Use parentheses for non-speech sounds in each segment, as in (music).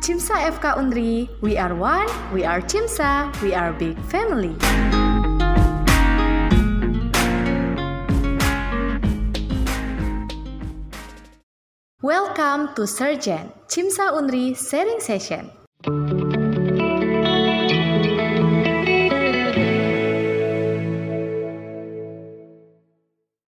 Cimsa FK Undri, we are one, we are Cimsa, we are big family. Welcome to Surgeon, Cimsa Undri Sharing Session.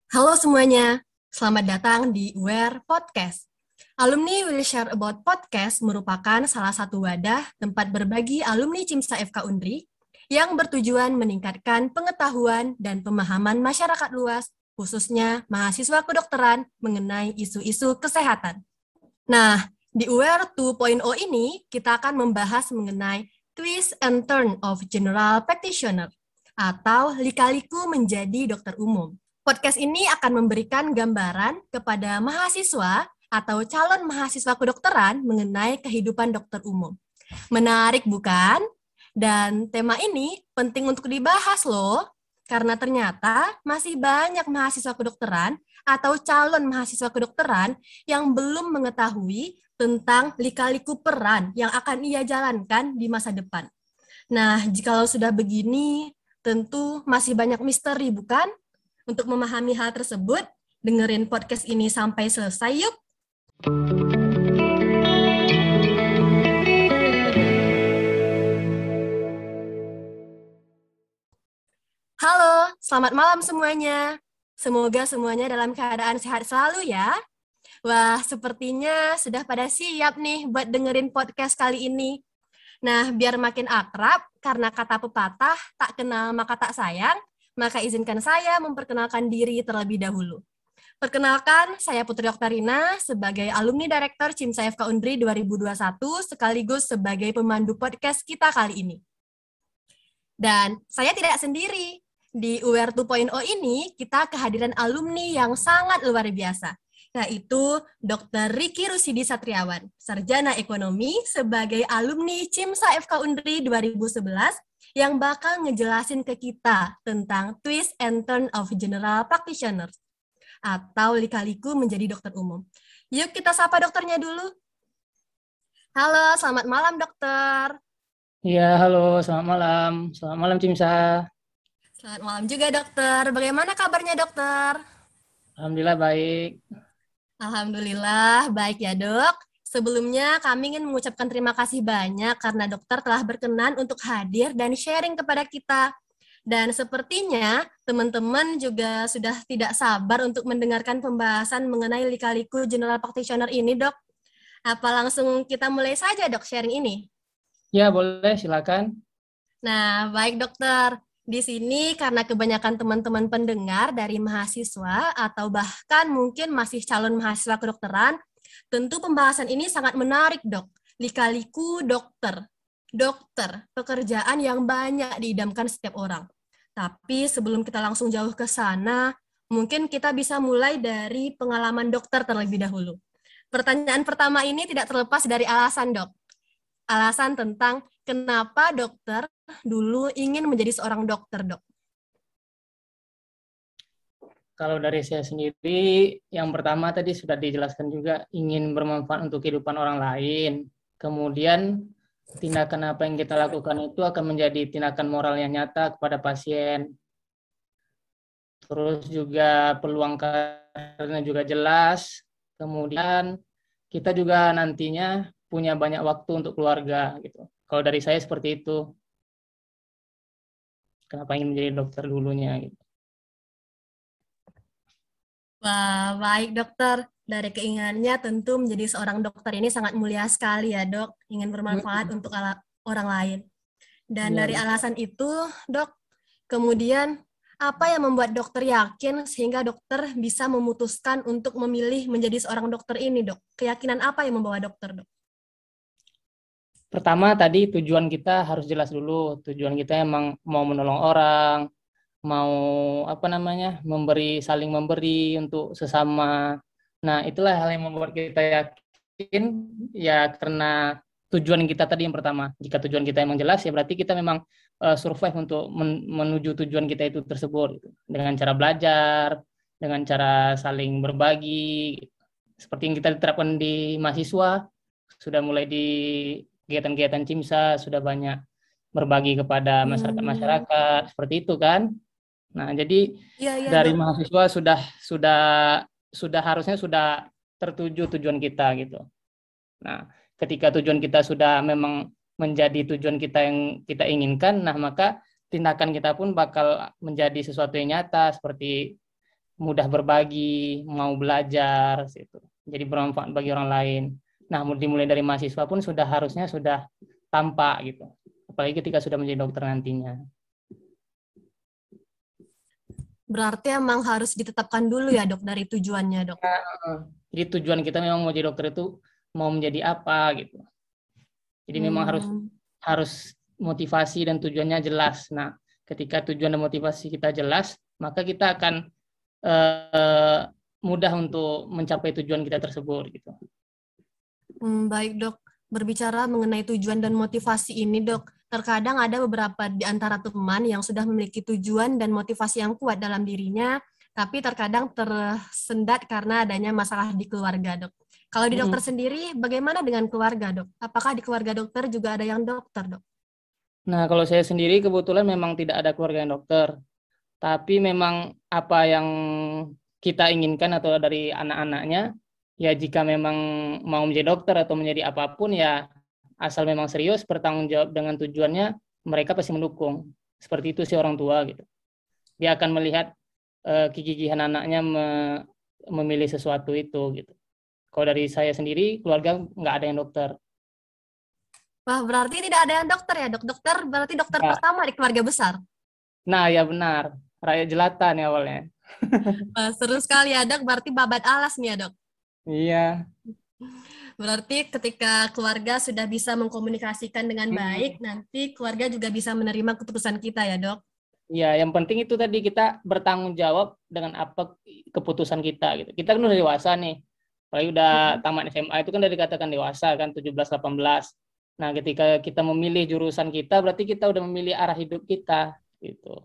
Halo semuanya, selamat datang di Aware Podcast. Alumni Will Share About Podcast merupakan salah satu wadah tempat berbagi alumni CIMSA FK Undri yang bertujuan meningkatkan pengetahuan dan pemahaman masyarakat luas, khususnya mahasiswa kedokteran mengenai isu-isu kesehatan. Nah, di Aware 2.0 ini kita akan membahas mengenai twist and turn of general practitioner atau lika-liku menjadi dokter umum. Podcast ini akan memberikan gambaran kepada mahasiswa atau calon mahasiswa kedokteran mengenai kehidupan dokter umum. Menarik bukan? Dan tema ini penting untuk dibahas loh, karena ternyata masih banyak mahasiswa kedokteran atau calon mahasiswa kedokteran yang belum mengetahui tentang lika-liku peran yang akan ia jalankan di masa depan. Nah, jikalau sudah begini, tentu masih banyak misteri, bukan? Untuk memahami hal tersebut, dengerin podcast ini sampai selesai yuk. Halo, selamat malam semuanya. Semoga semuanya dalam keadaan sehat selalu ya. Wah, sepertinya sudah pada siap nih buat dengerin podcast kali ini. Nah, biar makin akrab, karena kata pepatah, tak kenal maka tak sayang, maka izinkan saya memperkenalkan diri terlebih dahulu. Perkenalkan, saya Putri Oktarina sebagai alumni Direktur CIMSA FK Undri 2021 sekaligus sebagai pemandu podcast kita kali ini. Dan saya tidak sendiri. Di UR 2.0 ini, kita kehadiran alumni yang sangat luar biasa, yaitu Dr. Riki Rusidi Satriawan, Sarjana Ekonomi sebagai alumni CIMSA FK Undri 2011 yang bakal ngejelasin ke kita tentang twist and turn of general practitioners atau lika-liku menjadi dokter umum. Yuk kita sapa dokternya dulu. Halo, selamat malam dokter. Iya, halo, selamat malam. Selamat malam Cimsa. Selamat malam juga dokter. Bagaimana kabarnya dokter? Alhamdulillah baik. Alhamdulillah baik ya dok. Sebelumnya kami ingin mengucapkan terima kasih banyak karena dokter telah berkenan untuk hadir dan sharing kepada kita. Dan sepertinya teman-teman juga sudah tidak sabar untuk mendengarkan pembahasan mengenai lika-liku general practitioner ini, dok. Apa langsung kita mulai saja, dok, sharing ini? Ya, boleh, silakan. Nah, baik dokter. Di sini karena kebanyakan teman-teman pendengar dari mahasiswa atau bahkan mungkin masih calon mahasiswa kedokteran, Tentu pembahasan ini sangat menarik, dok. Lika-liku dokter. Dokter, pekerjaan yang banyak diidamkan setiap orang. Tapi sebelum kita langsung jauh ke sana, mungkin kita bisa mulai dari pengalaman dokter terlebih dahulu. Pertanyaan pertama ini tidak terlepas dari alasan, dok. Alasan tentang kenapa dokter dulu ingin menjadi seorang dokter, dok. Kalau dari saya sendiri, yang pertama tadi sudah dijelaskan juga ingin bermanfaat untuk kehidupan orang lain. Kemudian tindakan apa yang kita lakukan itu akan menjadi tindakan moral yang nyata kepada pasien. Terus juga peluang karirnya juga jelas. Kemudian kita juga nantinya punya banyak waktu untuk keluarga gitu. Kalau dari saya seperti itu. Kenapa ingin menjadi dokter dulunya gitu. Wah, baik dokter. Dari keinginannya tentu menjadi seorang dokter ini sangat mulia sekali ya dok. Ingin bermanfaat untuk orang lain. Dan ya. dari alasan itu dok, kemudian apa yang membuat dokter yakin sehingga dokter bisa memutuskan untuk memilih menjadi seorang dokter ini dok? Keyakinan apa yang membawa dokter dok? Pertama tadi tujuan kita harus jelas dulu. Tujuan kita emang mau menolong orang, mau apa namanya memberi saling memberi untuk sesama nah itulah hal yang membuat kita yakin ya karena tujuan kita tadi yang pertama jika tujuan kita emang jelas ya berarti kita memang uh, survive untuk men menuju tujuan kita itu tersebut gitu. dengan cara belajar dengan cara saling berbagi seperti yang kita diterapkan di mahasiswa sudah mulai di kegiatan-kegiatan CIMSA sudah banyak berbagi kepada masyarakat-masyarakat hmm. seperti itu kan. Nah, jadi ya, ya, dari dong. mahasiswa sudah sudah sudah harusnya sudah tertuju tujuan kita gitu. Nah, ketika tujuan kita sudah memang menjadi tujuan kita yang kita inginkan, nah maka tindakan kita pun bakal menjadi sesuatu yang nyata seperti mudah berbagi, mau belajar, gitu. jadi bermanfaat bagi orang lain. Nah, dimulai dari mahasiswa pun sudah harusnya sudah tampak gitu, apalagi ketika sudah menjadi dokter nantinya. Berarti emang harus ditetapkan dulu ya dok dari tujuannya dok. Nah, jadi tujuan kita memang mau jadi dokter itu mau menjadi apa gitu. Jadi hmm. memang harus hmm. harus motivasi dan tujuannya jelas. Nah, ketika tujuan dan motivasi kita jelas, maka kita akan uh, mudah untuk mencapai tujuan kita tersebut gitu. Hmm, baik dok, berbicara mengenai tujuan dan motivasi ini dok, terkadang ada beberapa di antara teman yang sudah memiliki tujuan dan motivasi yang kuat dalam dirinya, tapi terkadang tersendat karena adanya masalah di keluarga dok. Kalau di dokter hmm. sendiri, bagaimana dengan keluarga dok? Apakah di keluarga dokter juga ada yang dokter dok? Nah, kalau saya sendiri kebetulan memang tidak ada keluarga yang dokter. Tapi memang apa yang kita inginkan atau dari anak-anaknya, ya jika memang mau menjadi dokter atau menjadi apa pun ya asal memang serius bertanggung jawab dengan tujuannya, mereka pasti mendukung. Seperti itu sih orang tua gitu. Dia akan melihat uh, kegigihan anaknya me memilih sesuatu itu gitu. Kalau dari saya sendiri, keluarga nggak ada yang dokter. Wah, berarti tidak ada yang dokter ya, dok? Dokter berarti dokter ya. pertama di keluarga besar? Nah, ya benar. Rakyat jelata nih awalnya. (laughs) Wah, seru sekali ya, dok. Berarti babat alas nih ya, dok? Iya. Berarti ketika keluarga sudah bisa mengkomunikasikan dengan baik, hmm. nanti keluarga juga bisa menerima keputusan kita ya, dok? Iya, yang penting itu tadi kita bertanggung jawab dengan apa keputusan kita gitu. Kita kan udah dewasa nih. Apalagi udah tamat SMA itu kan udah dikatakan dewasa kan 17 18. Nah, ketika kita memilih jurusan kita berarti kita udah memilih arah hidup kita gitu.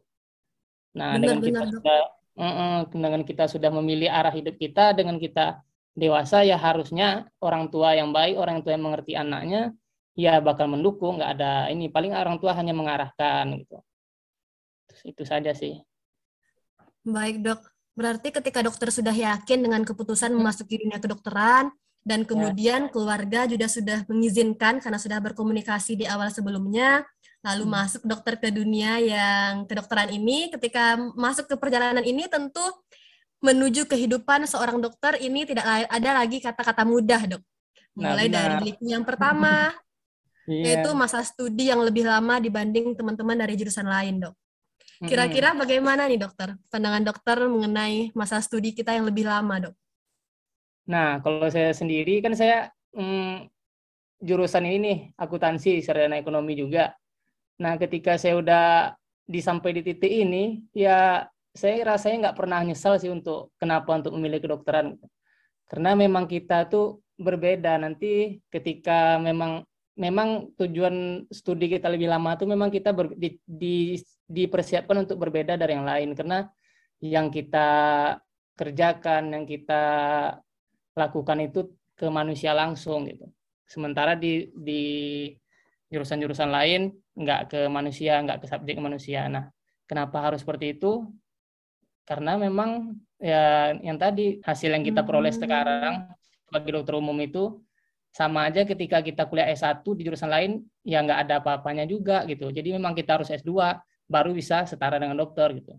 Nah, benar, dengan kita benar, sudah uh -uh, dengan kita sudah memilih arah hidup kita dengan kita dewasa ya harusnya orang tua yang baik, orang tua yang mengerti anaknya ya bakal mendukung, nggak ada ini paling orang tua hanya mengarahkan gitu. Itu saja sih. Baik, Dok. Berarti ketika dokter sudah yakin dengan keputusan hmm. memasuki dunia kedokteran dan ya. kemudian ya. keluarga juga sudah mengizinkan karena sudah berkomunikasi di awal sebelumnya, lalu hmm. masuk dokter ke dunia yang kedokteran ini, ketika masuk ke perjalanan ini tentu menuju kehidupan seorang dokter ini tidak ada lagi kata-kata mudah, Dok. Nah, Mulai nah, dari yang pertama, (laughs) yeah. yaitu masa studi yang lebih lama dibanding teman-teman dari jurusan lain, Dok. Kira-kira bagaimana nih dokter, pandangan dokter mengenai masa studi kita yang lebih lama dok? Nah, kalau saya sendiri kan saya hmm, jurusan ini nih, akuntansi, sarjana ekonomi juga. Nah, ketika saya udah disampai di titik ini, ya saya rasanya nggak pernah nyesal sih untuk kenapa untuk memilih kedokteran. Karena memang kita tuh berbeda. Nanti ketika memang memang tujuan studi kita lebih lama itu memang kita ber, di, di, dipersiapkan untuk berbeda dari yang lain. Karena yang kita kerjakan yang kita lakukan itu ke manusia langsung gitu. Sementara di di jurusan-jurusan lain nggak ke manusia nggak ke subjek manusia. Nah kenapa harus seperti itu karena memang ya yang tadi hasil yang kita peroleh hmm. sekarang sebagai dokter umum itu sama aja ketika kita kuliah S1 di jurusan lain ya nggak ada apa-apanya juga gitu. Jadi memang kita harus S2 baru bisa setara dengan dokter gitu.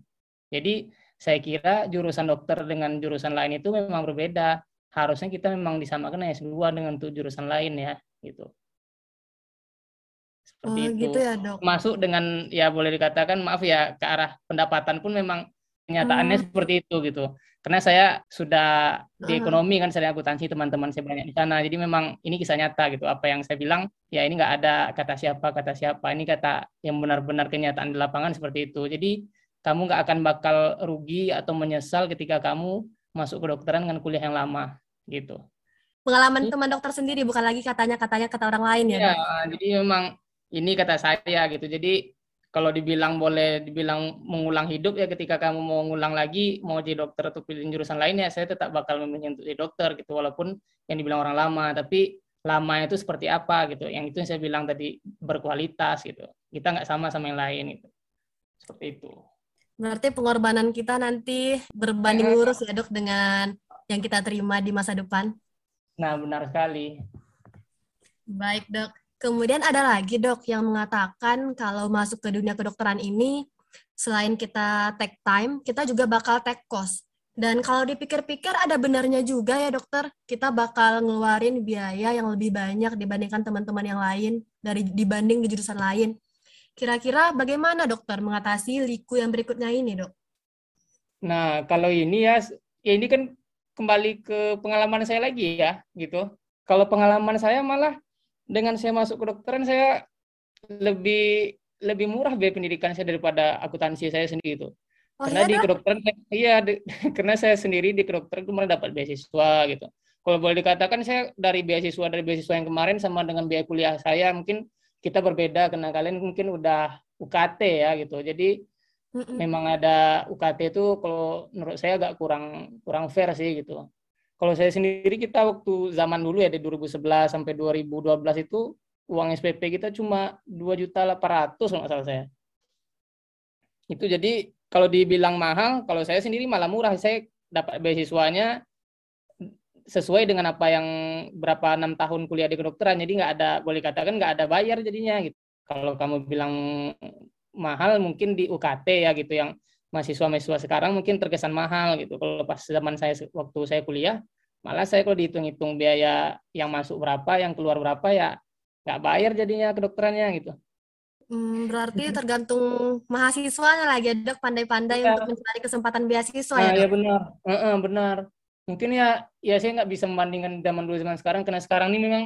Jadi saya kira jurusan dokter dengan jurusan lain itu memang berbeda. Harusnya kita memang disamakan S2 dengan tuh jurusan lain ya gitu. Seperti oh, itu. gitu ya, Dok. Masuk dengan ya boleh dikatakan maaf ya ke arah pendapatan pun memang kenyataannya hmm. seperti itu gitu. Karena saya sudah di ekonomi kan saya akuntansi teman-teman saya banyak di sana. Jadi memang ini kisah nyata gitu. Apa yang saya bilang ya ini nggak ada kata siapa kata siapa. Ini kata yang benar-benar kenyataan di lapangan seperti itu. Jadi kamu nggak akan bakal rugi atau menyesal ketika kamu masuk ke dokteran dengan kuliah yang lama gitu. Pengalaman teman dokter sendiri bukan lagi katanya katanya kata orang lain ya, ya jadi memang ini kata saya gitu. Jadi kalau dibilang boleh dibilang mengulang hidup ya ketika kamu mau ngulang lagi mau jadi dokter atau pilih jurusan lain ya saya tetap bakal memilih untuk jadi dokter gitu walaupun yang dibilang orang lama tapi lama itu seperti apa gitu. Yang itu yang saya bilang tadi berkualitas gitu. Kita nggak sama sama yang lain itu. Seperti itu. Berarti pengorbanan kita nanti berbanding lurus ya dok dengan yang kita terima di masa depan. Nah benar sekali. Baik dok. Kemudian ada lagi dok yang mengatakan kalau masuk ke dunia kedokteran ini selain kita take time, kita juga bakal take cost. Dan kalau dipikir-pikir ada benarnya juga ya dokter, kita bakal ngeluarin biaya yang lebih banyak dibandingkan teman-teman yang lain dari dibanding di jurusan lain. Kira-kira bagaimana dokter mengatasi liku yang berikutnya ini, dok? Nah, kalau ini ya, ya ini kan kembali ke pengalaman saya lagi ya, gitu. Kalau pengalaman saya malah dengan saya masuk ke dokteran saya lebih lebih murah biaya pendidikan saya daripada akuntansi saya sendiri itu. Oh, karena iya, di kedokteran iya di, (laughs) karena saya sendiri di kedokteran itu malah dapat beasiswa gitu. Kalau boleh dikatakan saya dari beasiswa dari beasiswa yang kemarin sama dengan biaya kuliah saya mungkin kita berbeda karena kalian mungkin udah UKT ya gitu. Jadi mm memang ada UKT itu kalau menurut saya agak kurang kurang fair sih gitu. Kalau saya sendiri kita waktu zaman dulu ya di 2011 sampai 2012 itu uang SPP kita cuma 2 juta 800 kalau salah saya. Itu jadi kalau dibilang mahal, kalau saya sendiri malah murah. Saya dapat beasiswanya sesuai dengan apa yang berapa enam tahun kuliah di kedokteran jadi nggak ada boleh katakan nggak ada bayar jadinya gitu kalau kamu bilang mahal mungkin di UKT ya gitu yang mahasiswa-mahasiswa sekarang mungkin terkesan mahal gitu. Kalau pas zaman saya waktu saya kuliah malah saya kalau dihitung-hitung biaya yang masuk berapa yang keluar berapa ya nggak bayar jadinya kedokterannya gitu. Hmm, berarti tergantung mahasiswanya lagi dok. Pandai-pandai ya. untuk mencari kesempatan beasiswa nah, ya dok? ya benar, uh -uh, benar. Mungkin ya ya saya nggak bisa membandingkan zaman dulu zaman sekarang karena sekarang ini memang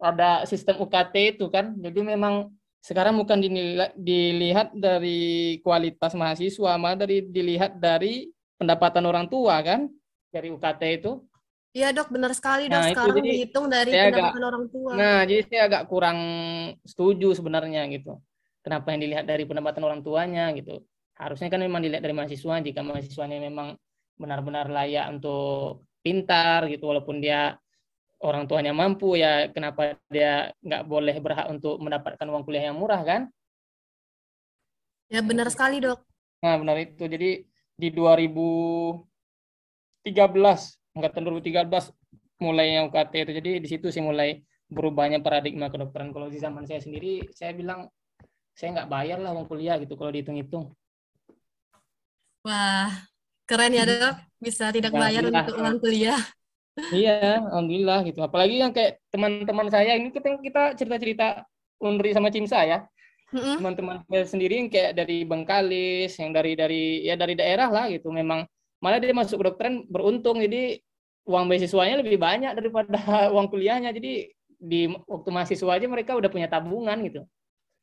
ada sistem UKT itu kan. Jadi memang sekarang bukan dilihat, dilihat dari kualitas mahasiswa malah dari dilihat dari pendapatan orang tua kan dari UKT itu Iya dok, benar sekali dok. Nah, Sekarang itu, dihitung dari pendapatan agak, orang tua. Nah, jadi saya agak kurang setuju sebenarnya gitu. Kenapa yang dilihat dari pendapatan orang tuanya gitu. Harusnya kan memang dilihat dari mahasiswa. Jika mahasiswanya memang benar-benar layak untuk pintar gitu walaupun dia orang tuanya mampu ya kenapa dia nggak boleh berhak untuk mendapatkan uang kuliah yang murah kan? Ya benar sekali dok. Nah benar itu. Jadi di 2013 angkatan 2013 mulai yang UKT itu. Jadi di situ sih mulai berubahnya paradigma kedokteran. Kalau di zaman saya sendiri saya bilang saya nggak bayar lah uang kuliah gitu kalau dihitung-hitung. Wah Keren ya dok, bisa tidak bayar untuk uang kuliah. Iya, alhamdulillah gitu. Apalagi yang kayak teman-teman saya ini kita kita cerita-cerita Undri sama Cimsa ya. Mm-hmm. Teman-teman saya sendiri yang kayak dari Bengkalis, yang dari dari ya dari daerah lah gitu. Memang malah dia masuk kedokteran beruntung jadi uang beasiswanya lebih banyak daripada (laughs) uang kuliahnya. Jadi di waktu mahasiswa aja mereka udah punya tabungan gitu.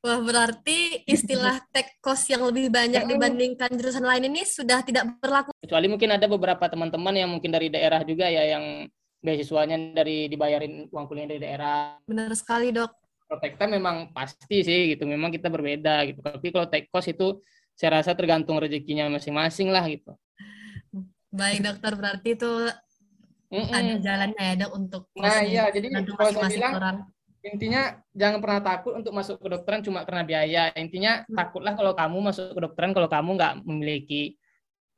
Wah, berarti istilah (laughs) take cost yang lebih banyak dibandingkan jurusan lain ini sudah tidak berlaku. Kecuali mungkin ada beberapa teman-teman yang mungkin dari daerah juga ya yang beasiswanya dari dibayarin uang kuliah dari daerah. Benar sekali, Dok. Kalau take memang pasti sih gitu, memang kita berbeda gitu. Tapi kalau take cost itu saya rasa tergantung rezekinya masing-masing lah gitu. Baik, Dokter, berarti itu mm -mm. ada jalannya ya, Dok, untuk Nah, iya, jadi kalau saya bilang orang intinya jangan pernah takut untuk masuk ke kedokteran cuma karena biaya. Intinya hmm. takutlah kalau kamu masuk ke kedokteran kalau kamu nggak memiliki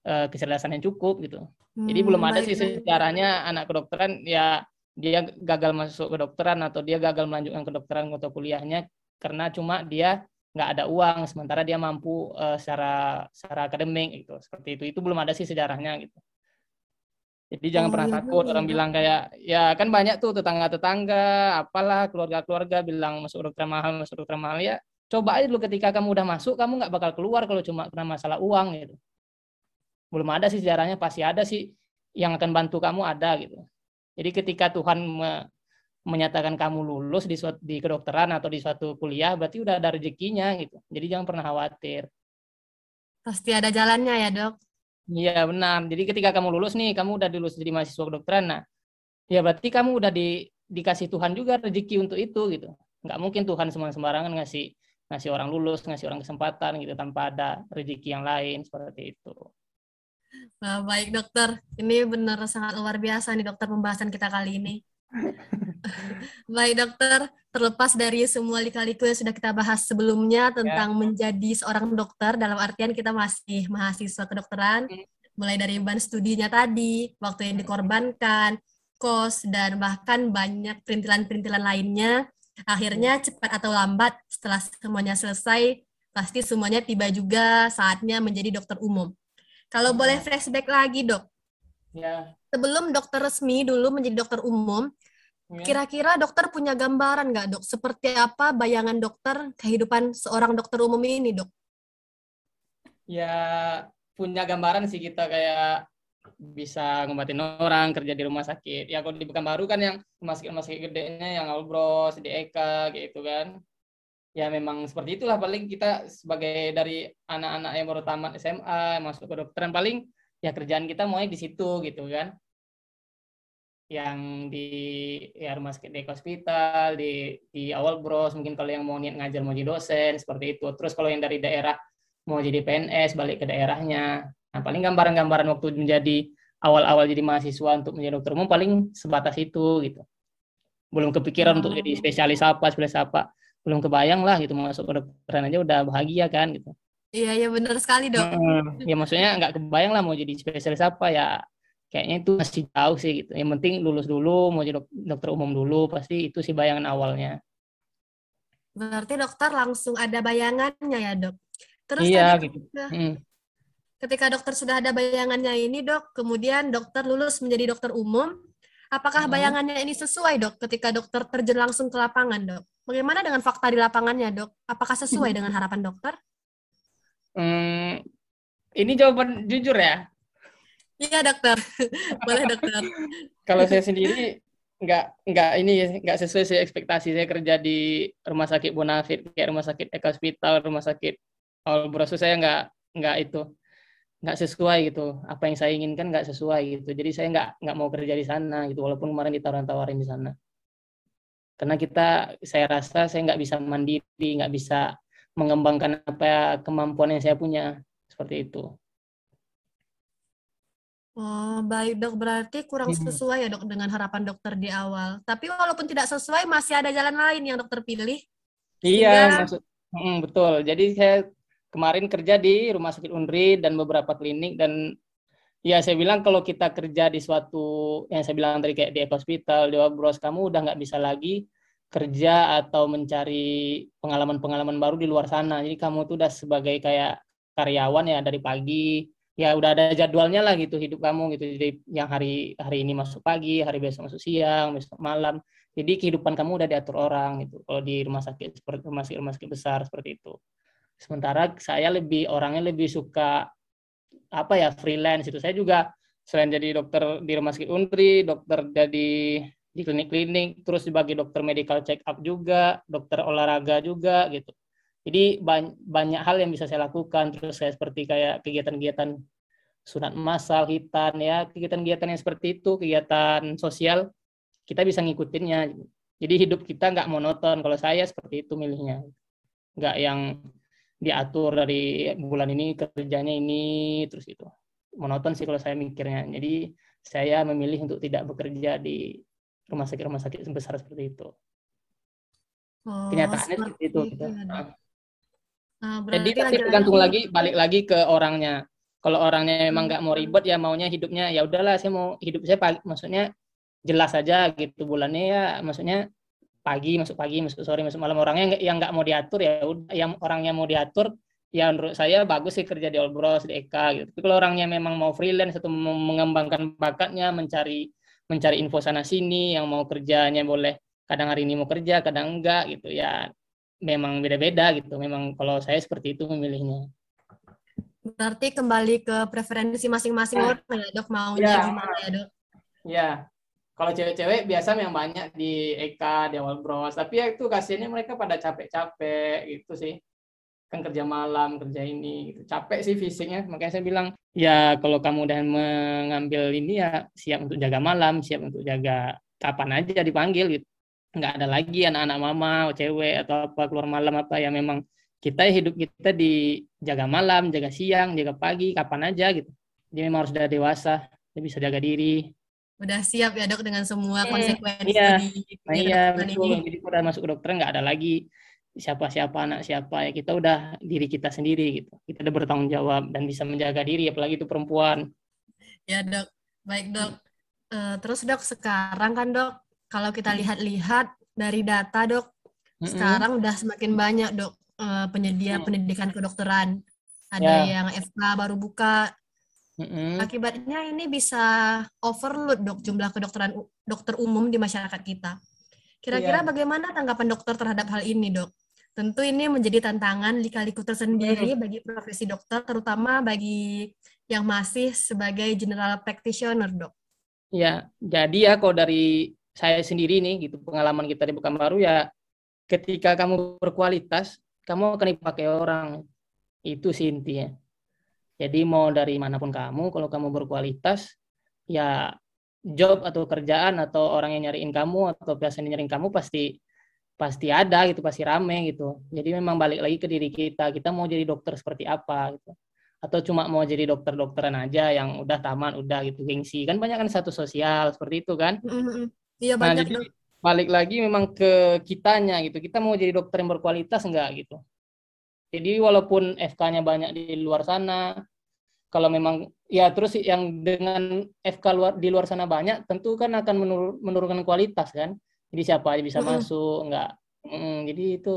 uh, kecerdasan yang cukup gitu. Hmm, jadi belum ada sih sejarahnya anak kedokteran ya dia gagal masuk kedokteran atau dia gagal melanjutkan kedokteran atau kuliahnya karena cuma dia nggak ada uang sementara dia mampu uh, secara secara akademik gitu. Seperti itu. Itu belum ada sih sejarahnya gitu jadi jangan oh, pernah iya, takut iya. orang bilang kayak ya kan banyak tuh tetangga-tetangga, apalah keluarga-keluarga bilang masuk dokter mahal, masuk dokter mahal ya. Coba aja dulu ketika kamu udah masuk, kamu nggak bakal keluar kalau cuma karena masalah uang gitu. Belum ada sih sejarahnya, pasti ada sih yang akan bantu kamu ada gitu. Jadi ketika Tuhan me menyatakan kamu lulus di suatu, di kedokteran atau di suatu kuliah, berarti udah ada rezekinya gitu. Jadi jangan pernah khawatir. Pasti ada jalannya ya dok. Iya benar. Jadi ketika kamu lulus nih, kamu udah lulus jadi mahasiswa kedokteran, nah ya berarti kamu udah di, dikasih Tuhan juga rezeki untuk itu gitu. Nggak mungkin Tuhan semua sembarangan ngasih ngasih orang lulus, ngasih orang kesempatan gitu tanpa ada rezeki yang lain seperti itu. Nah, baik dokter, ini benar sangat luar biasa nih dokter pembahasan kita kali ini. (laughs) Baik dokter, terlepas dari semua lika-liku yang sudah kita bahas sebelumnya tentang ya. menjadi seorang dokter, dalam artian kita masih mahasiswa kedokteran, mulai dari ban studinya tadi, waktu yang dikorbankan, kos, dan bahkan banyak perintilan-perintilan lainnya, akhirnya hmm. cepat atau lambat setelah semuanya selesai, pasti semuanya tiba juga saatnya menjadi dokter umum. Kalau hmm. boleh flashback lagi dok, ya. sebelum dokter resmi dulu menjadi dokter umum, Ya. Kira-kira dokter punya gambaran nggak dok? Seperti apa bayangan dokter kehidupan seorang dokter umum ini dok? Ya punya gambaran sih kita kayak bisa ngobatin orang kerja di rumah sakit. Ya kalau di Pekanbaru kan yang rumah sakit rumah sakit gedenya yang Albros, di Eka gitu kan. Ya memang seperti itulah paling kita sebagai dari anak-anak yang baru tamat SMA masuk ke dokteran paling ya kerjaan kita mau di situ gitu kan. Yang di ya rumah sakit di hospital di di awal bros mungkin kalau yang mau niat ngajar mau jadi dosen seperti itu. Terus kalau yang dari daerah mau jadi PNS balik ke daerahnya. Nah paling gambaran-gambaran waktu menjadi awal-awal jadi mahasiswa untuk menjadi dokter umum paling sebatas itu gitu. Belum kepikiran hmm. untuk jadi oh. spesialis apa spesialis apa. Belum kebayang lah gitu masuk ke dokteran aja udah bahagia kan gitu iya iya benar sekali dok hmm, ya maksudnya nggak kebayang lah mau jadi spesialis apa ya kayaknya itu masih jauh sih gitu. Yang penting lulus dulu, mau jadi dokter umum dulu, pasti itu sih bayangan awalnya. Berarti dokter langsung ada bayangannya ya dok? Terus iya gitu. Ketika, hmm. ketika dokter sudah ada bayangannya ini dok, kemudian dokter lulus menjadi dokter umum, apakah hmm. bayangannya ini sesuai dok ketika dokter terjun langsung ke lapangan dok? Bagaimana dengan fakta di lapangannya dok? Apakah sesuai dengan harapan dokter? Hmm, ini jawaban jujur ya. Iya dokter, (laughs) boleh dokter. Kalau saya sendiri nggak nggak ini nggak sesuai sih ekspektasi. Saya kerja di rumah sakit Bonafit kayak rumah sakit Eka Hospital, rumah sakit Albros saya nggak nggak itu nggak sesuai gitu. Apa yang saya inginkan nggak sesuai gitu. Jadi saya nggak nggak mau kerja di sana gitu walaupun kemarin ditawarin-tawarin di sana. Karena kita saya rasa saya nggak bisa mandiri nggak bisa mengembangkan apa kemampuan yang saya punya seperti itu Oh, baik dok. Berarti kurang hmm. sesuai ya dok dengan harapan dokter di awal. Tapi walaupun tidak sesuai, masih ada jalan lain yang dokter pilih. Iya, maksud, hmm, betul. Jadi saya kemarin kerja di Rumah Sakit Unri dan beberapa klinik dan ya saya bilang kalau kita kerja di suatu yang saya bilang tadi kayak di hospital, di Bros, kamu udah nggak bisa lagi kerja atau mencari pengalaman-pengalaman baru di luar sana. Jadi kamu tuh udah sebagai kayak karyawan ya dari pagi ya udah ada jadwalnya lah gitu hidup kamu gitu. Jadi yang hari hari ini masuk pagi hari besok masuk siang besok malam. Jadi kehidupan kamu udah diatur orang gitu. Kalau di rumah sakit seperti rumah sakit rumah sakit besar seperti itu. Sementara saya lebih orangnya lebih suka apa ya freelance itu saya juga selain jadi dokter di rumah sakit Untri dokter jadi di klinik-klinik terus sebagai dokter medical check up juga dokter olahraga juga gitu jadi banyak hal yang bisa saya lakukan. Terus saya seperti kayak kegiatan-kegiatan sunat masal, hitan, ya kegiatan-kegiatan yang seperti itu, kegiatan sosial, kita bisa ngikutinnya. Jadi hidup kita nggak monoton. Kalau saya seperti itu milihnya. Nggak yang diatur dari bulan ini kerjanya ini, terus itu. Monoton sih kalau saya mikirnya. Jadi saya memilih untuk tidak bekerja di rumah sakit-rumah sakit sebesar seperti itu. Oh, Kenyataannya seperti itu. Kita. Ya, Nah, Jadi tapi tergantung lagi balik lagi ke orangnya. Kalau orangnya memang nggak mau ribet ya maunya hidupnya ya udahlah saya mau hidup saya pagi, maksudnya jelas aja gitu bulannya ya maksudnya pagi masuk pagi masuk sore masuk malam orangnya yang nggak mau diatur ya udah yang orangnya mau diatur ya menurut saya bagus sih kerja di Olbros di Eka gitu. Tapi kalau orangnya memang mau freelance atau mengembangkan bakatnya mencari mencari info sana sini yang mau kerjanya boleh kadang hari ini mau kerja kadang enggak gitu ya memang beda-beda gitu. Memang kalau saya seperti itu memilihnya. Berarti kembali ke preferensi masing-masing nah. orang ya dok maunya ya. gimana ya dok? Ya, kalau cewek-cewek biasa memang banyak di Eka, di awal bros. Tapi ya itu kasihannya mereka pada capek-capek gitu sih. Kan kerja malam, kerja ini gitu. Capek sih fisiknya. Makanya saya bilang, ya kalau kamu udah mengambil ini ya siap untuk jaga malam, siap untuk jaga kapan aja dipanggil gitu nggak ada lagi anak-anak mama cewek atau apa keluar malam apa yang memang kita hidup kita di jaga malam jaga siang jaga pagi kapan aja gitu jadi memang harus sudah dewasa dia bisa jaga diri udah siap ya dok dengan semua Hmm, konsekuensi iya. di Nah iya betul. ini. Jadi udah masuk kedokteran nggak ada lagi siapa-siapa anak siapa ya kita udah diri kita sendiri gitu. Kita udah bertanggung jawab dan bisa menjaga diri apalagi itu perempuan. Ya dok, baik dok. Eh, terus dok sekarang kan dok, kalau kita lihat-lihat dari data dok, Mm-mm. sekarang udah semakin banyak dok eh, penyedia Hmm. pendidikan kedokteran. Ada Ya. yang FK baru buka. Mm-mm. Akibatnya ini bisa overload dok jumlah kedokteran dokter umum di masyarakat kita. Kira-kira Iya. bagaimana tanggapan dokter terhadap hal ini dok? Tentu ini menjadi tantangan lika-liku tersendiri Hmm. bagi profesi dokter, terutama bagi yang masih sebagai general practitioner dok. Ya, jadi ya kalau dari saya sendiri nih gitu pengalaman kita di Pekanbaru ya ketika kamu berkualitas kamu akan dipakai orang itu sih intinya. Jadi mau dari mana pun kamu kalau kamu berkualitas ya job atau kerjaan atau orang yang nyariin kamu atau pasien yang nyariin kamu pasti pasti ada gitu pasti rame gitu. Jadi memang balik lagi ke diri kita kita mau jadi dokter seperti apa gitu. Atau cuma mau jadi dokter-dokteran aja yang udah tamat udah gitu gengsi. Kan banyak kan satu sosial seperti itu kan. Mm-mm. Iya nah banyak jadi balik lagi memang ke kitanya gitu. Kita mau jadi dokter yang berkualitas enggak gitu. Jadi walaupun FK-nya banyak di luar sana kalau memang ya terus yang dengan FK luar di luar sana banyak tentu kan akan menur- menurunkan kualitas kan jadi siapa aja bisa masuk enggak Mm, jadi itu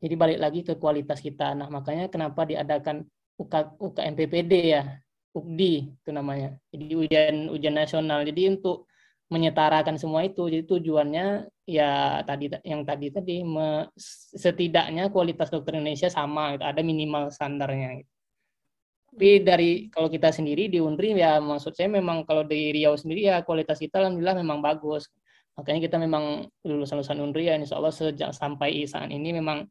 jadi balik lagi ke kualitas kita nah makanya kenapa diadakan UK, UKM PPD ya UKDI itu namanya jadi ujian ujian nasional jadi untuk menyetarakan semua itu jadi tujuannya ya tadi yang tadi tadi me- setidaknya kualitas dokter Indonesia sama gitu. ada minimal standarnya gitu. tapi dari kalau kita sendiri di Unri ya maksud saya memang kalau di Riau sendiri ya kualitas kita alhamdulillah memang bagus makanya kita memang lulusan-lulusan Unri ya insya Allah sejak sampai saat ini memang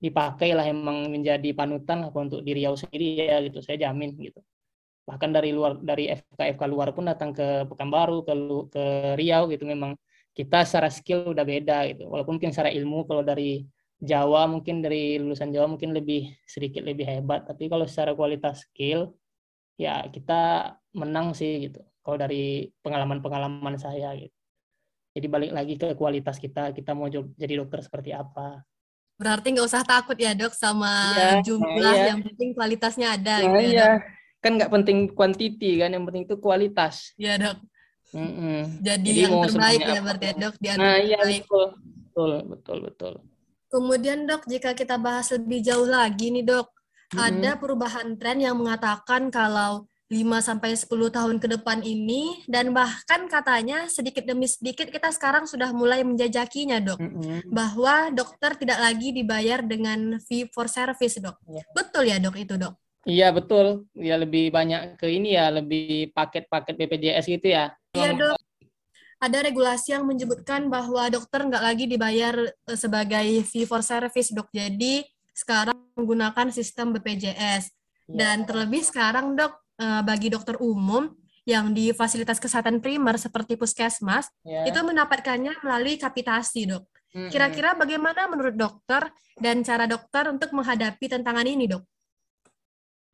dipakai lah emang menjadi panutan apa untuk di Riau sendiri ya gitu. Saya jamin gitu. Bahkan dari luar dari FK FK luar pun datang ke Pekanbaru ke ke Riau gitu. Memang kita secara skill udah beda gitu. Walaupun mungkin secara ilmu kalau dari Jawa mungkin dari lulusan Jawa mungkin lebih sedikit lebih hebat. Tapi kalau secara kualitas skill ya kita menang sih gitu. Kalau dari pengalaman-pengalaman saya gitu jadi balik lagi ke kualitas kita kita mau jadi dokter seperti apa Berarti nggak usah takut ya dok sama Iya, jumlah, iya. yang penting kualitasnya ada nah gitu ya iya dok. kan nggak penting quantity kan yang penting itu kualitas Iya dok. Mm-mm. Jadi, Jadi yang terbaik ya berarti ya dok di Nah, iya terbaik. betul. Betul, betul, betul. Kemudian dok, jika kita bahas lebih jauh lagi nih dok, ada perubahan tren yang mengatakan kalau 5 sampai 10 tahun ke depan ini dan bahkan katanya sedikit demi sedikit kita sekarang sudah mulai menjajakinya dok Mm-mm. bahwa dokter tidak lagi dibayar dengan fee for service dok. Iya. Betul ya dok itu dok? Iya, betul. Ya lebih banyak ke ini ya, lebih paket-paket BPJS gitu ya. Iya dok. Ada regulasi yang menyebutkan bahwa dokter nggak lagi dibayar eh, sebagai fee for service dok. Jadi sekarang menggunakan sistem BPJS. Iya. Dan terlebih sekarang dok, eh, bagi dokter umum yang di fasilitas kesehatan primer seperti puskesmas, Ya. itu mendapatkannya melalui kapitasi dok. Kira-kira bagaimana menurut dokter dan cara dokter untuk menghadapi tantangan ini dok?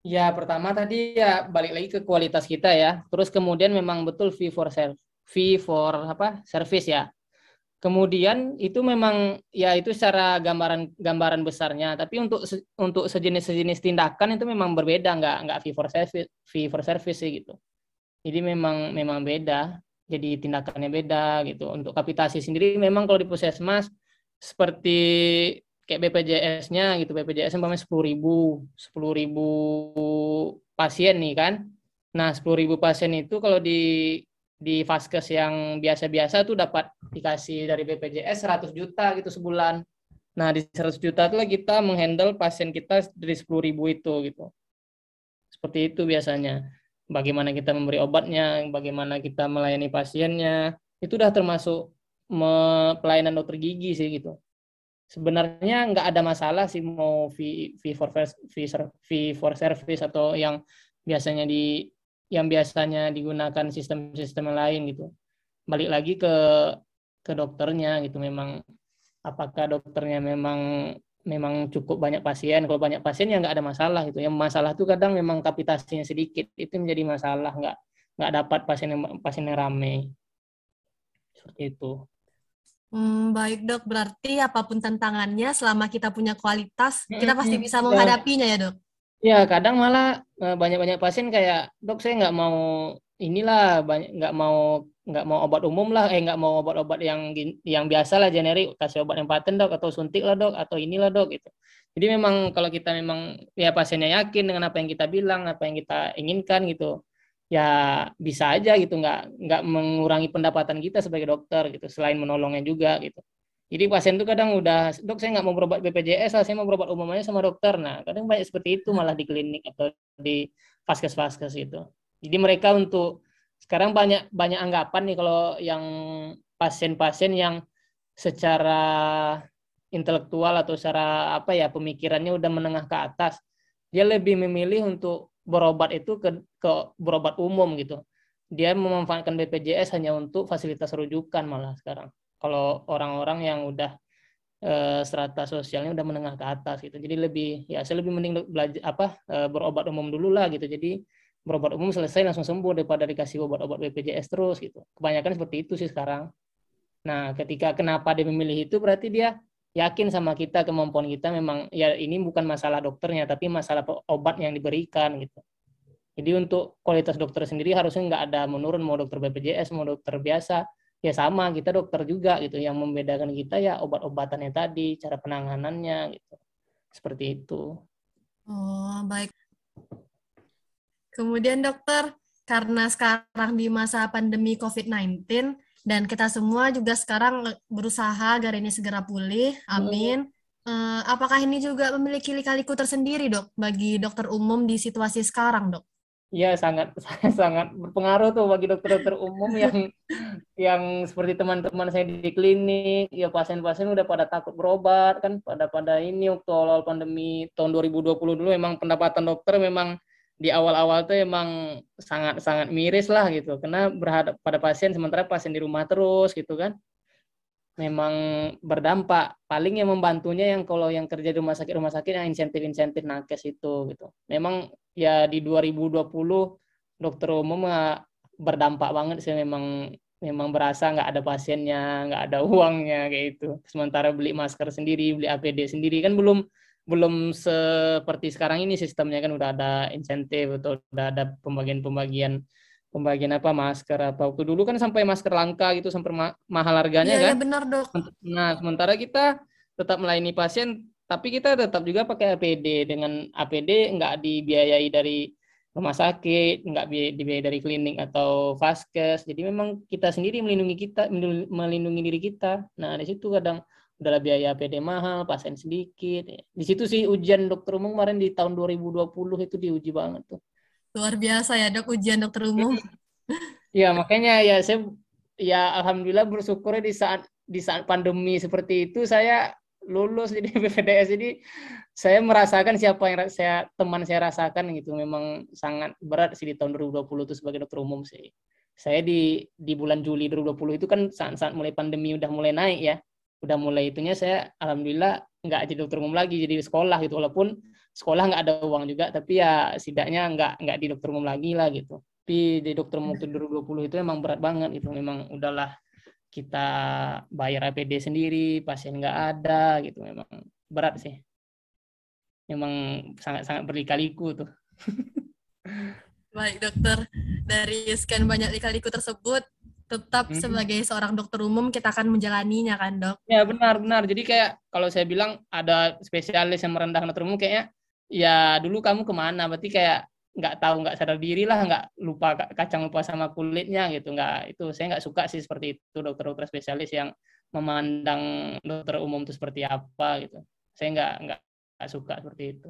Ya, pertama tadi ya balik lagi ke kualitas kita ya. Terus kemudian memang betul fee for service, fee for apa? service ya. Kemudian itu memang ya itu secara gambaran gambaran besarnya, tapi untuk untuk sejenis-sejenis tindakan itu memang berbeda, nggak nggak fee for service, fee for service sih gitu. Jadi memang memang beda. Jadi tindakannya beda gitu. Untuk kapitasi sendiri memang kalau di puskesmas seperti kayak BPJS-nya gitu, BPJS umpamanya sepuluh ribu, sepuluh ribu pasien nih kan. Nah, sepuluh ribu pasien itu kalau di di vaskes yang biasa-biasa tuh dapat dikasih dari BPJS 100 juta gitu sebulan. Nah, di 100 juta itu kita menghandle pasien kita dari sepuluh ribu itu gitu. Seperti itu biasanya. Bagaimana kita memberi obatnya, bagaimana kita melayani pasiennya, itu udah termasuk pelayanan dokter gigi sih gitu sebenarnya nggak ada masalah sih mau fee, fee for fee, fee for service atau yang biasanya di yang biasanya digunakan sistem-sistem lain gitu. Balik lagi ke ke dokternya gitu memang apakah dokternya memang memang cukup banyak pasien? Kalau banyak pasien ya nggak ada masalah gitu. Yang masalah tuh kadang memang kapitasinya sedikit itu menjadi masalah. Nggak nggak dapat pasien yang pasien yang ramai seperti itu. Hmm, baik dok, berarti apa pun tantangannya selama kita punya kualitas, kita pasti bisa menghadapinya ya dok? Ya, kadang malah eh, banyak-banyak pasien kayak, dok saya nggak mau inilah, nggak mau nggak mau obat umum lah, eh nggak mau obat-obat yang yang biasa lah generik, kasih obat yang paten dok, atau suntik lah dok, atau inilah dok gitu. Jadi memang kalau kita memang ya pasiennya yakin dengan apa yang kita bilang, apa yang kita inginkan gitu, ya bisa aja gitu nggak nggak mengurangi pendapatan kita sebagai dokter gitu selain menolongnya juga gitu jadi pasien tuh kadang udah dok saya nggak mau berobat BPJS lah saya mau berobat umum aja sama dokter nah kadang banyak seperti itu malah di klinik atau di vaskes vaskes itu jadi mereka untuk sekarang banyak banyak anggapan nih kalau yang pasien-pasien yang secara intelektual atau secara apa ya pemikirannya udah menengah ke atas dia lebih memilih untuk berobat itu ke, ke berobat umum gitu. Dia memanfaatkan BPJS hanya untuk fasilitas rujukan malah sekarang. Kalau orang-orang yang udah e, strata sosialnya udah menengah ke atas gitu. Jadi lebih ya saya lebih mending belajar apa e, berobat umum dulu lah gitu. Jadi berobat umum selesai langsung sembuh daripada dikasih obat-obat BPJS terus gitu. Kebanyakan seperti itu sih sekarang. Nah, ketika kenapa dia memilih itu berarti dia yakin sama kita kemampuan kita memang ya ini bukan masalah dokternya tapi masalah obat yang diberikan gitu. Jadi untuk kualitas dokter sendiri harusnya nggak ada menurun mau dokter BPJS mau dokter biasa ya sama kita dokter juga gitu yang membedakan kita ya obat-obatannya tadi cara penanganannya gitu seperti itu. Oh baik. Kemudian dokter karena sekarang di masa pandemi COVID-19 dan kita semua juga sekarang berusaha agar ini segera pulih. Amin. Uh, apakah ini juga memiliki lika-liku tersendiri, dok, bagi dokter umum di situasi sekarang, dok? Iya, sangat (laughs) sangat berpengaruh tuh bagi dokter-dokter umum (laughs) yang yang seperti teman-teman saya di klinik, ya pasien-pasien udah pada takut berobat kan, pada pada ini waktu awal pandemi tahun 2020 dulu memang pendapatan dokter memang di awal-awal tuh emang sangat sangat miris lah gitu. Karena berhadap pada pasien sementara pasien di rumah terus gitu kan. Memang berdampak. Paling yang membantunya yang kalau yang kerja di rumah sakit rumah sakit yang insentif-insentif nakes itu gitu. Memang ya di 2020 dokter umum berdampak banget sih memang memang berasa nggak ada pasiennya nggak ada (laughs) uangnya kayak itu sementara beli masker sendiri beli APD sendiri kan belum belum seperti sekarang ini sistemnya kan udah ada insentif atau udah ada pembagian-pembagian pembagian apa masker apa waktu dulu kan sampai masker langka gitu sampai ma mahal harganya ya, kan. Iya benar dok. Nah sementara kita tetap melayani pasien tapi kita tetap juga pakai APD dengan APD nggak dibiayai dari rumah sakit nggak dibiayai dari klinik atau vaskes jadi memang kita sendiri melindungi kita melindungi diri kita nah di situ kadang udahlah biaya PD mahal, pasien sedikit. Di situ sih ujian dokter umum kemarin di tahun 2020 itu diuji banget tuh. Luar biasa ya dok ujian dokter umum. (laughs) Ya makanya ya saya ya alhamdulillah bersyukur di saat di saat pandemi seperti itu saya lulus jadi (laughs) BPDS jadi saya merasakan siapa yang saya teman saya rasakan gitu. Memang sangat berat sih di tahun 2020 itu sebagai dokter umum sih. Saya di di bulan Juli 2020 itu kan saat-saat mulai pandemi udah mulai naik ya. Udah mulai itunya saya alhamdulillah nggak jadi dokter umum lagi jadi sekolah gitu. Walaupun sekolah nggak ada uang juga tapi ya setidaknya nggak nggak di dokter umum lagi lah gitu. Tapi di dokter umum waktu 2020 itu memang berat banget itu memang udahlah kita bayar APD sendiri pasien nggak ada gitu memang berat sih memang sangat sangat berlikaliku tuh (laughs) baik dokter dari sekian banyak lika-liku tersebut tetap hmm. sebagai seorang dokter umum kita akan menjalaninya kan dok? Ya benar benar. Jadi kayak kalau saya bilang ada spesialis yang merendahkan dokter umum kayaknya ya dulu kamu ke mana? Berarti kayak nggak tahu nggak sadar diri lah nggak lupa kacang lupa sama kulitnya gitu nggak itu saya nggak suka sih seperti itu dokter-dokter spesialis yang memandang dokter umum itu seperti apa gitu saya nggak nggak suka seperti itu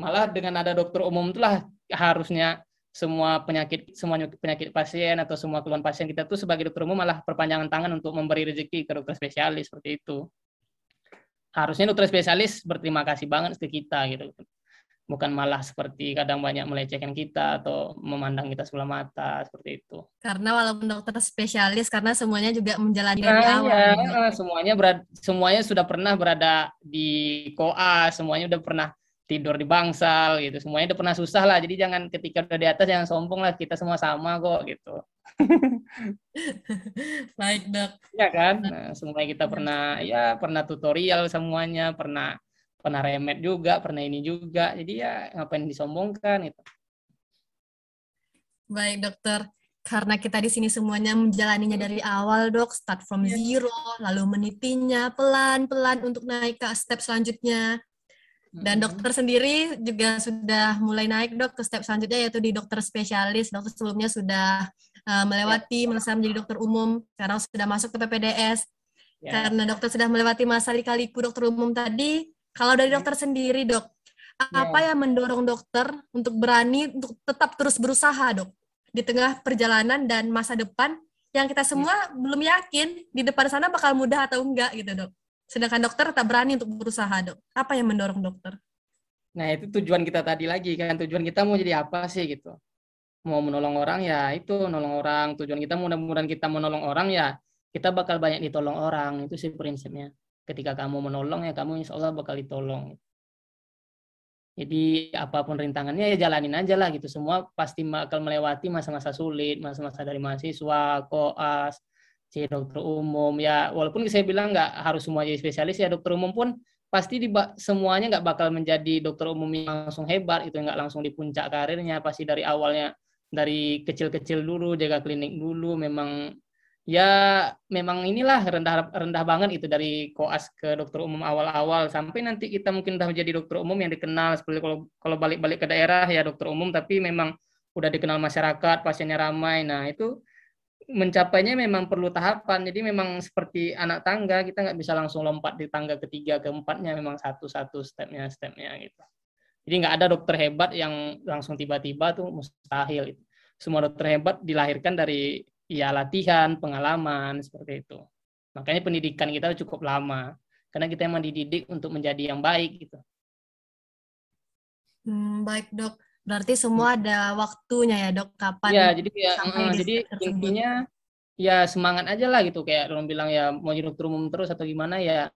malah dengan ada dokter umum itulah harusnya semua penyakit semua penyakit pasien atau semua keluhan pasien kita tuh sebagai dokter umum malah perpanjangan tangan untuk memberi rezeki ke dokter spesialis seperti itu. Harusnya dokter spesialis berterima kasih banget ke kita gitu. Bukan malah seperti kadang banyak melecehkan kita atau memandang kita sebelah mata seperti itu. Karena walaupun dokter spesialis karena semuanya juga menjalani nah, dari awal. Ya, semuanya berada, semuanya sudah pernah berada di koa, semuanya sudah pernah tidur di bangsal gitu. Semuanya udah pernah susah lah jadi jangan ketika udah di atas jangan sombong lah kita semua sama kok gitu. (laughs) Baik dok. Ya kan? Nah, semuanya kita pernah ya pernah tutorial semuanya pernah pernah remet juga pernah ini juga jadi ya ngapain disombongkan itu baik dokter karena kita di sini semuanya menjalaninya dari awal dok, start from iya. zero, lalu menitinya pelan-pelan untuk naik ke step selanjutnya. Dan dokter sendiri juga sudah mulai naik dok ke step selanjutnya yaitu di dokter spesialis. Dokter sebelumnya sudah uh, melewati ya. masa menjadi dokter umum, sekarang sudah masuk ke PPDS. Ya. Karena dokter sudah melewati masa lika-liku dokter umum tadi, kalau dari dokter sendiri dok, apa ya. yang mendorong dokter untuk berani untuk tetap terus berusaha dok di tengah perjalanan dan masa depan yang kita semua ya. belum yakin di depan sana bakal mudah atau enggak gitu dok. Sedangkan dokter tak berani untuk berusaha, dok. Apa yang mendorong dokter? Nah, itu tujuan kita tadi lagi kan. Tujuan kita mau jadi apa sih gitu. Mau menolong orang ya itu nolong orang. Tujuan kita mudah-mudahan kita menolong orang ya kita bakal banyak ditolong orang. Itu sih prinsipnya. Ketika kamu menolong ya kamu insya Allah bakal ditolong. Jadi apa pun rintangannya ya jalanin aja lah gitu. Semua pasti bakal melewati masa-masa sulit, masa-masa dari mahasiswa, koas, si dokter umum ya walaupun saya bilang nggak harus semua jadi spesialis ya dokter umum pun pasti di semuanya nggak bakal menjadi dokter umum yang langsung hebat itu nggak langsung di puncak karirnya pasti dari awalnya dari kecil-kecil dulu jaga klinik dulu memang ya memang inilah rendah rendah banget itu dari koas ke dokter umum awal-awal sampai nanti kita mungkin udah menjadi dokter umum yang dikenal seperti kalau kalau balik-balik ke daerah ya dokter umum tapi memang udah dikenal masyarakat pasiennya ramai nah itu mencapainya memang perlu tahapan. Jadi memang seperti anak tangga, kita nggak bisa langsung lompat di tangga ketiga, keempatnya memang satu-satu stepnya, stepnya gitu. Jadi nggak ada dokter hebat yang langsung tiba-tiba tuh mustahil. Semua dokter hebat dilahirkan dari ya latihan, pengalaman seperti itu. Makanya pendidikan kita cukup lama karena kita emang dididik untuk menjadi yang baik gitu. Hmm, baik dok. Berarti semua ada waktunya ya dok, kapan? Ya, jadi ya, uh, jadi intinya ya semangat aja lah gitu kayak orang bilang ya mau jadi dokter umum terus atau gimana ya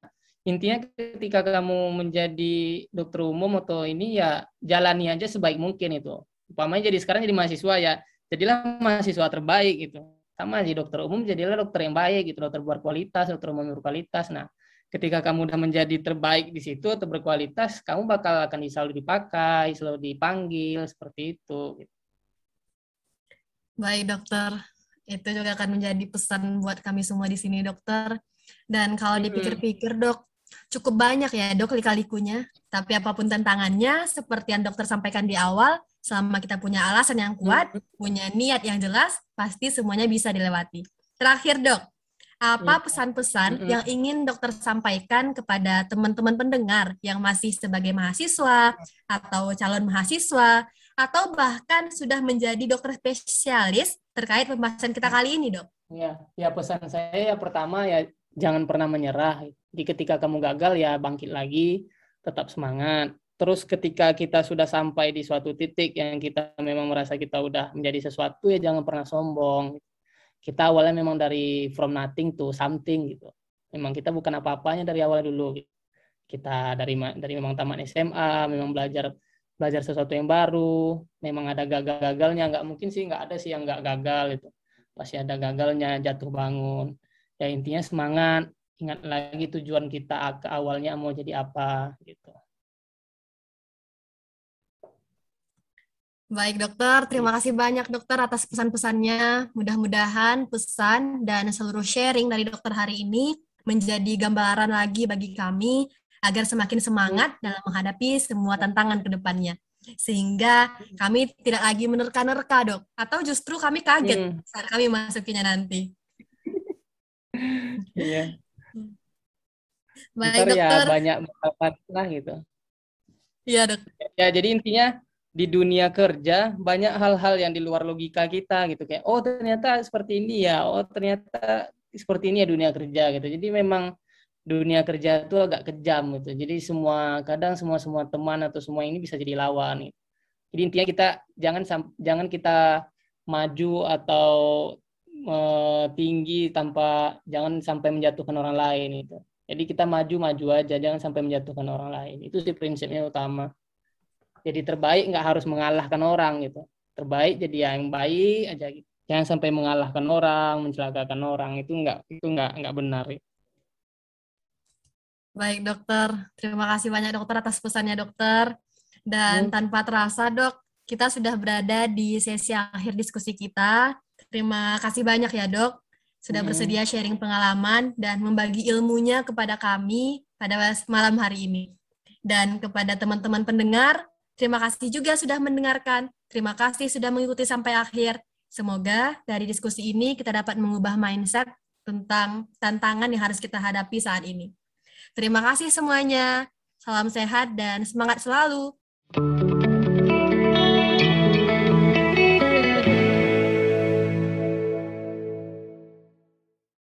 intinya ketika kamu menjadi dokter umum atau ini ya jalani aja sebaik mungkin itu. Umpamanya jadi sekarang jadi mahasiswa ya jadilah mahasiswa terbaik gitu. Sama di dokter umum jadilah dokter yang baik gitu, dokter berkualitas, dokter umum berkualitas. Nah, ketika kamu udah menjadi terbaik di situ atau berkualitas, kamu bakal akan selalu dipakai, selalu dipanggil seperti itu. Baik dokter, itu juga akan menjadi pesan buat kami semua di sini dokter. Dan kalau dipikir-pikir dok, cukup banyak ya dok lika-likunya. Tapi apa pun tantangannya, seperti yang dokter sampaikan di awal, selama kita punya alasan yang kuat, punya niat yang jelas, pasti semuanya bisa dilewati. Terakhir dok, apa iya. pesan-pesan mm -hmm. yang ingin dokter sampaikan kepada teman-teman pendengar yang masih sebagai mahasiswa atau calon mahasiswa atau bahkan sudah menjadi dokter spesialis terkait pembahasan kita kali ini, Dok? Ya, ya pesan saya ya pertama ya jangan pernah menyerah. Di ketika kamu gagal ya bangkit lagi, tetap semangat. Terus ketika kita sudah sampai di suatu titik yang kita memang merasa kita udah menjadi sesuatu ya jangan pernah sombong kita awalnya memang dari from nothing to something gitu. Memang kita bukan apa-apanya dari awal dulu. Gitu. Kita dari dari memang tamat SMA, memang belajar belajar sesuatu yang baru, memang ada gagal-gagalnya, nggak mungkin sih nggak ada sih yang nggak gagal itu. Pasti ada gagalnya, jatuh bangun. Ya intinya semangat, ingat lagi tujuan kita ke awalnya mau jadi apa gitu. Baik dokter, terima kasih banyak dokter atas pesan-pesannya. Mudah-mudahan pesan dan seluruh sharing dari dokter hari ini menjadi gambaran lagi bagi kami agar semakin semangat dalam menghadapi semua tantangan ke depannya. Sehingga kami tidak lagi menerka-nerka dok, atau justru kami kaget hmm. saat kami masukinya nanti. Iya. Baik Ntar ya dokter. Ya banyak lah gitu. Iya dok. Ya jadi intinya di dunia kerja banyak hal-hal yang di luar logika kita gitu kayak oh ternyata seperti ini ya oh ternyata seperti ini ya dunia kerja gitu. Jadi memang dunia kerja itu agak kejam gitu. Jadi semua kadang semua semua teman atau semua ini bisa jadi lawan gitu. jadi intinya kita jangan jangan kita maju atau e, tinggi tanpa jangan sampai menjatuhkan orang lain itu jadi kita maju maju aja jangan sampai menjatuhkan orang lain. Itu sih prinsipnya utama jadi terbaik nggak harus mengalahkan orang gitu terbaik jadi yang baik aja gitu jangan sampai mengalahkan orang mencelakakan orang itu nggak itu nggak nggak benar gitu. Baik dokter, terima kasih banyak dokter atas pesannya dokter. Dan hmm. tanpa terasa dok, kita sudah berada di sesi akhir diskusi kita. Terima kasih banyak ya dok, sudah hmm. bersedia sharing pengalaman dan membagi ilmunya kepada kami pada malam hari ini. Dan kepada teman-teman pendengar, terima kasih juga sudah mendengarkan. Terima kasih sudah mengikuti sampai akhir. Semoga dari diskusi ini kita dapat mengubah mindset tentang tantangan yang harus kita hadapi saat ini. Terima kasih semuanya. Salam sehat dan semangat selalu.